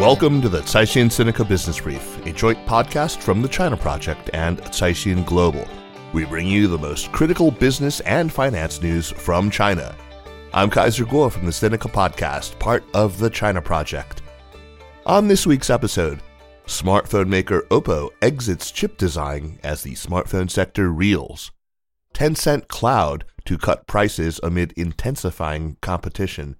Welcome to the Caixin Sinica Business Brief, a joint podcast from the China Project and Caixin Global. We bring you the most critical business and finance news from China. I'm Kaiser Kuo from the Sinica Podcast, part of the China Project. On this week's episode, smartphone maker Oppo exits chip design as the smartphone sector reels. Tencent Cloud to cut prices amid intensifying competition.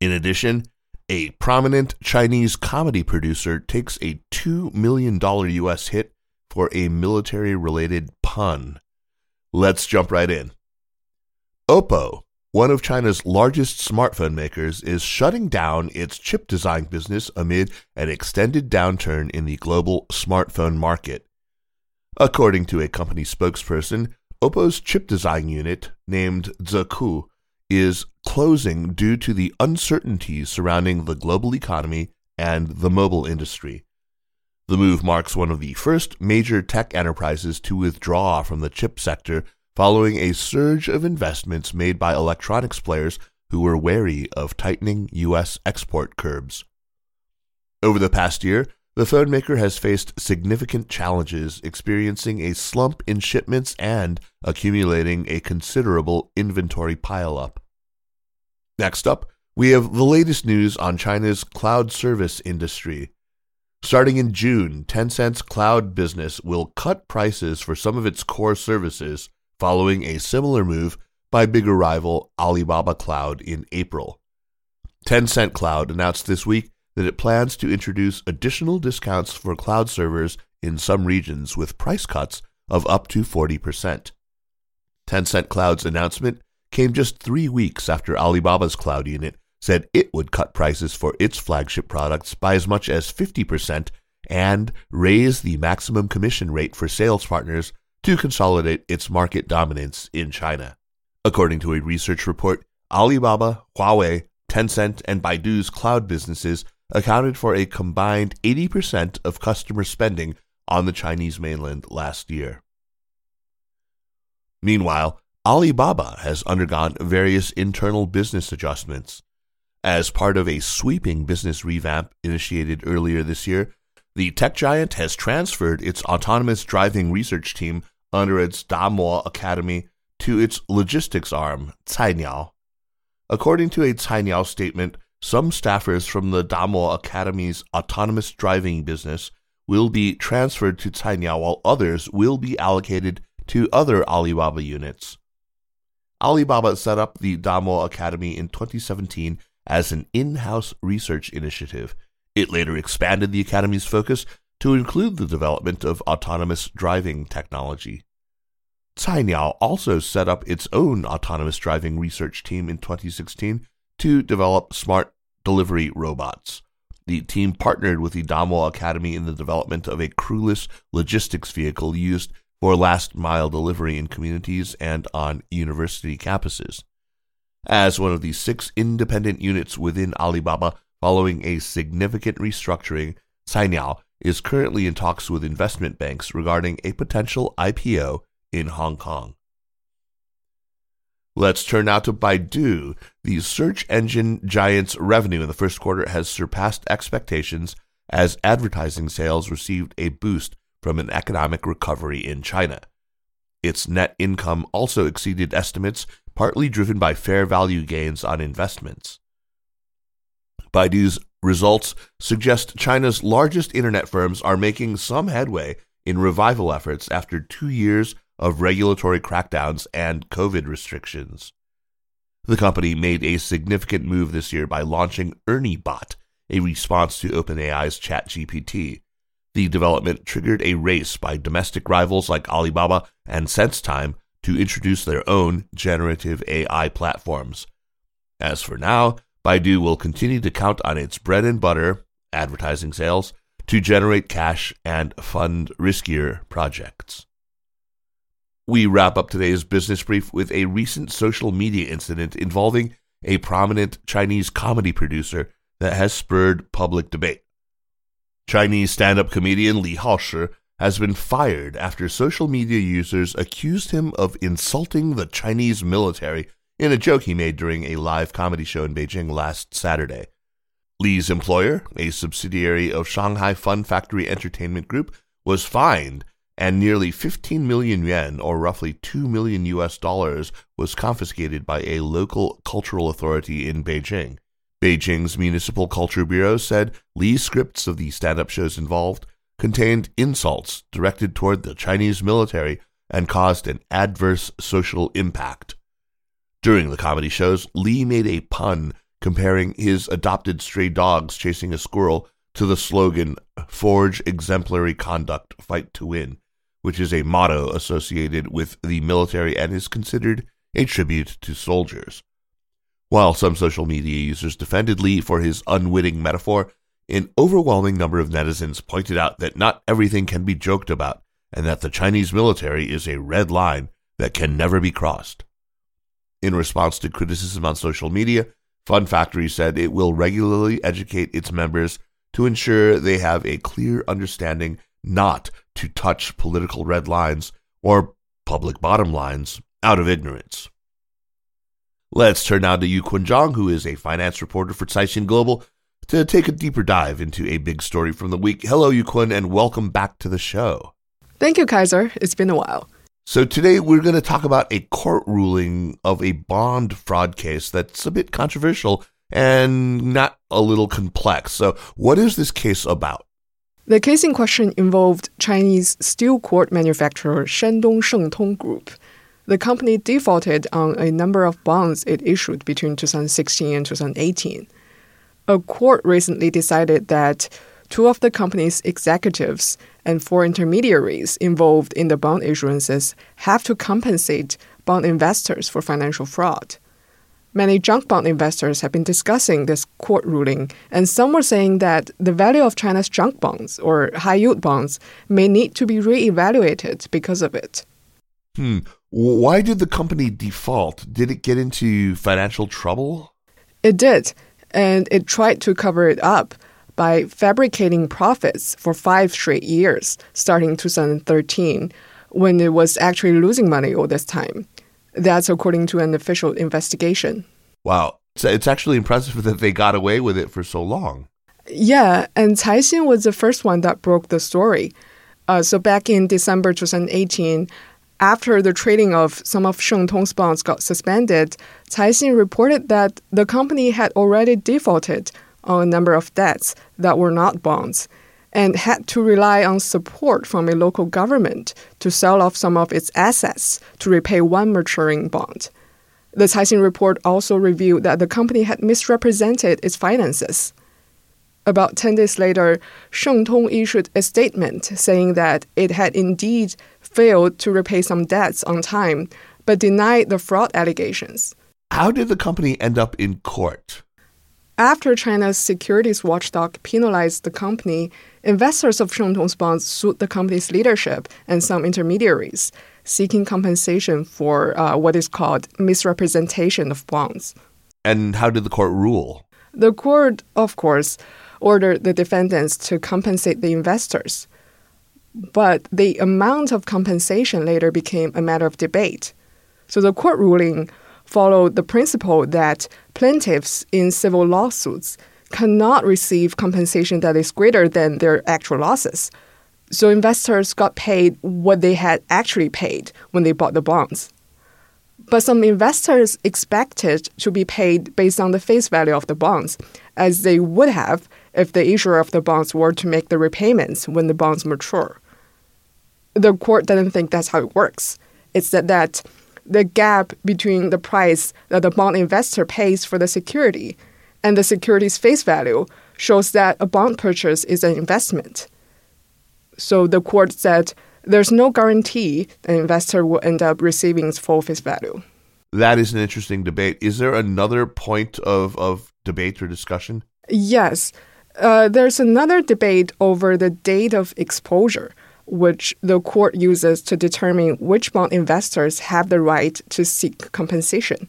In addition, a prominent Chinese comedy producer takes a $2 million US hit for a military related pun. Let's jump right in. Oppo, one of China's largest smartphone makers, is shutting down its chip design business amid an extended downturn in the global smartphone market. According to a company spokesperson, Oppo's chip design unit, named Zeku, is closing due to the uncertainties surrounding the global economy and the mobile industry. The move marks one of the first major tech enterprises to withdraw from the chip sector following a surge of investments made by electronics players who were wary of tightening U.S. export curbs. Over the past year, the phone maker has faced significant challenges, experiencing a slump in shipments and accumulating a considerable inventory pileup. Next up, we have the latest news on China's cloud service industry. Starting in June, Tencent's cloud business will cut prices for some of its core services, following a similar move by bigger rival Alibaba Cloud in April. Tencent Cloud announced this week that it plans to introduce additional discounts for cloud servers in some regions with price cuts of up to 40%. Tencent Cloud's announcement came just three weeks after Alibaba's cloud unit said it would cut prices for its flagship products by as much as 50% and raise the maximum commission rate for sales partners to consolidate its market dominance in China. According to a research report, Alibaba, Huawei, Tencent, and Baidu's cloud businesses accounted for a combined 80% of customer spending on the Chinese mainland last year. Meanwhile, Alibaba has undergone various internal business adjustments. As part of a sweeping business revamp initiated earlier this year, the tech giant has transferred its autonomous driving research team under its Damo Academy to its logistics arm, Cainiao. According to a Cainiao statement, some staffers from the Damo Academy's autonomous driving business will be transferred to Cainiao while others will be allocated to other Alibaba units. Alibaba set up the Damo Academy in 2017 as an in house research initiative. It later expanded the Academy's focus to include the development of autonomous driving technology. Cainiao also set up its own autonomous driving research team in 2016 to develop smart delivery robots. The team partnered with the Damo Academy in the development of a crewless logistics vehicle used for last mile delivery in communities and on university campuses. As one of the six independent units within Alibaba following a significant restructuring, Cainiao is currently in talks with investment banks regarding a potential IPO in Hong Kong. Let's turn now to Baidu. The search engine giant's revenue in the first quarter has surpassed expectations as advertising sales received a boost from an economic recovery in China. Its net income also exceeded estimates, partly driven by fair value gains on investments. Baidu's results suggest China's largest internet firms are making some headway in revival efforts after two years of regulatory crackdowns and COVID restrictions. The company made a significant move this year by launching ErnieBot, a response to OpenAI's ChatGPT. The development triggered a race by domestic rivals like Alibaba and SenseTime to introduce their own generative AI platforms. As for now, Baidu will continue to count on its bread and butter, advertising sales, to generate cash and fund riskier projects. We wrap up today's business brief with a recent social media incident involving a prominent Chinese comedy producer that has spurred public debate. Chinese stand up comedian Li Haoshi has been fired after social media users accused him of insulting the Chinese military in a joke he made during a live comedy show in Beijing last Saturday. Li's employer, a subsidiary of Shanghai Fun Factory Entertainment Group, was fined and nearly 15 million yuan, or roughly 2 million US dollars, was confiscated by a local cultural authority in Beijing. Beijing's Municipal Culture Bureau said Li's scripts of the stand up shows involved contained insults directed toward the Chinese military and caused an adverse social impact. During the comedy shows, Li made a pun comparing his adopted stray dogs chasing a squirrel to the slogan, Forge exemplary conduct, fight to win, which is a motto associated with the military and is considered a tribute to soldiers. While some social media users defended Li for his unwitting metaphor, an overwhelming number of netizens pointed out that not everything can be joked about and that the Chinese military is a red line that can never be crossed. In response to criticism on social media, Fun Factory said it will regularly educate its members to ensure they have a clear understanding not to touch political red lines or public bottom lines out of ignorance. Let's turn now to Yu Kun who is a finance reporter for Caixin Global, to take a deeper dive into a big story from the week. Hello, Yu Kun, and welcome back to the show. Thank you, Kaiser. It's been a while. So today we're going to talk about a court ruling of a bond fraud case that's a bit controversial and not a little complex. So what is this case about? The case in question involved Chinese steel cord manufacturer Shandong Shengtong Group. The company defaulted on a number of bonds it issued between 2016 and 2018. A court recently decided that two of the company's executives and four intermediaries involved in the bond issuances have to compensate bond investors for financial fraud. Many junk bond investors have been discussing this court ruling, and some were saying that the value of China's junk bonds or high yield bonds may need to be re-evaluated because of it. Hmm. Why did the company default? Did it get into financial trouble? It did, and it tried to cover it up by fabricating profits for five straight years, starting 2013, when it was actually losing money all this time. That's according to an official investigation. Wow. So it's actually impressive that they got away with it for so long. Yeah, and Caixin was the first one that broke the story. Uh, so back in December 2018, after the trading of some of Shengtong's bonds got suspended, Caixin reported that the company had already defaulted on a number of debts that were not bonds and had to rely on support from a local government to sell off some of its assets to repay one maturing bond. The Caixin report also revealed that the company had misrepresented its finances. About 10 days later, Shengtong issued a statement saying that it had indeed failed to repay some debts on time, but denied the fraud allegations. How did the company end up in court? After China's securities watchdog penalized the company, investors of Shengtong's bonds sued the company's leadership and some intermediaries, seeking compensation for uh, what is called misrepresentation of bonds. And how did the court rule? The court, of course, ordered the defendants to compensate the investors. But the amount of compensation later became a matter of debate. So the court ruling followed the principle that plaintiffs in civil lawsuits cannot receive compensation that is greater than their actual losses. So investors got paid what they had actually paid when they bought the bonds. But some investors expected to be paid based on the face value of the bonds, as they would have if the issuer of the bonds were to make the repayments when the bonds mature. The court didn't think that's how it works. It said that the gap between the price that the bond investor pays for the security and the security's face value shows that a bond purchase is an investment. So the court said there's no guarantee the investor will end up receiving its full face value. That is an interesting debate. Is there another point of, of debate or discussion? Yes. Uh, there's another debate over the date of exposure, which the court uses to determine which bond investors have the right to seek compensation.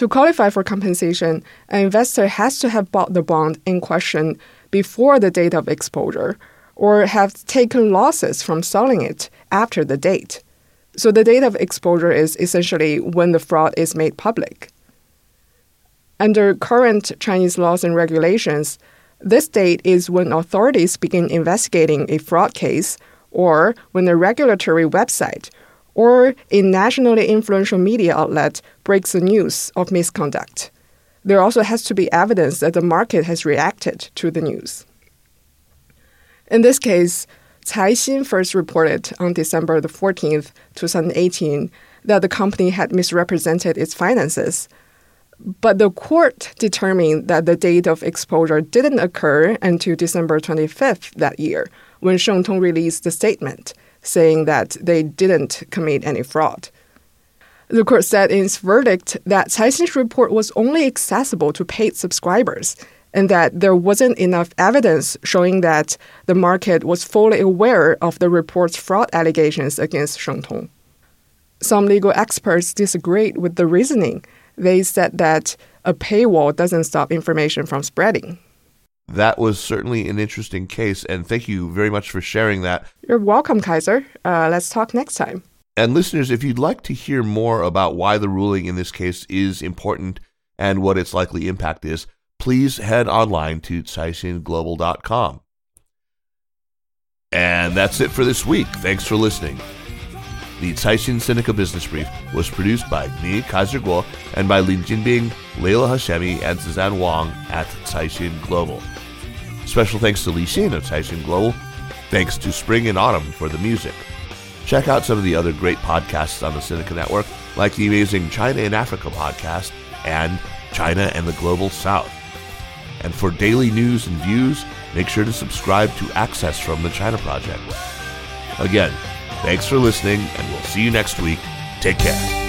To qualify for compensation, an investor has to have bought the bond in question before the date of exposure or have taken losses from selling it after the date. So the date of exposure is essentially when the fraud is made public. Under current Chinese laws and regulations, this date is when authorities begin investigating a fraud case or when a regulatory website or a nationally influential media outlet breaks the news of misconduct. There also has to be evidence that the market has reacted to the news. In this case, Caixin first reported on December the 14th, 2018, that the company had misrepresented its finances. But the court determined that the date of exposure didn't occur until December 25th that year, when Shengtong released the statement saying that they didn't commit any fraud. The court said in its verdict that Caixin's report was only accessible to paid subscribers and that there wasn't enough evidence showing that the market was fully aware of the report's fraud allegations against Shengtong. Some legal experts disagreed with the reasoning. They said that a paywall doesn't stop information from spreading. That was certainly an interesting case, and thank you very much for sharing that. You're welcome, Kaiser. Uh, let's talk next time. And listeners, if you'd like to hear more about why the ruling in this case is important and what its likely impact is, please head online to caixinglobal.com. And that's it for this week. Thanks for listening. The Caixin Sinica Business Brief was produced by me, Kaiser Kuo, and by Lin Jinbing, Leila Hashemi, and Suzanne Wang at Caixin Global. Special thanks to Li Xin of Caixin Global. Thanks to Spring and Autumn for the music. Check out some of the other great podcasts on the Sinica Network, like the amazing China and Africa podcast and China and the Global South. And for daily news and views, make sure to subscribe to Access from the China Project. Again, thanks for listening, and we'll see you next week. Take care.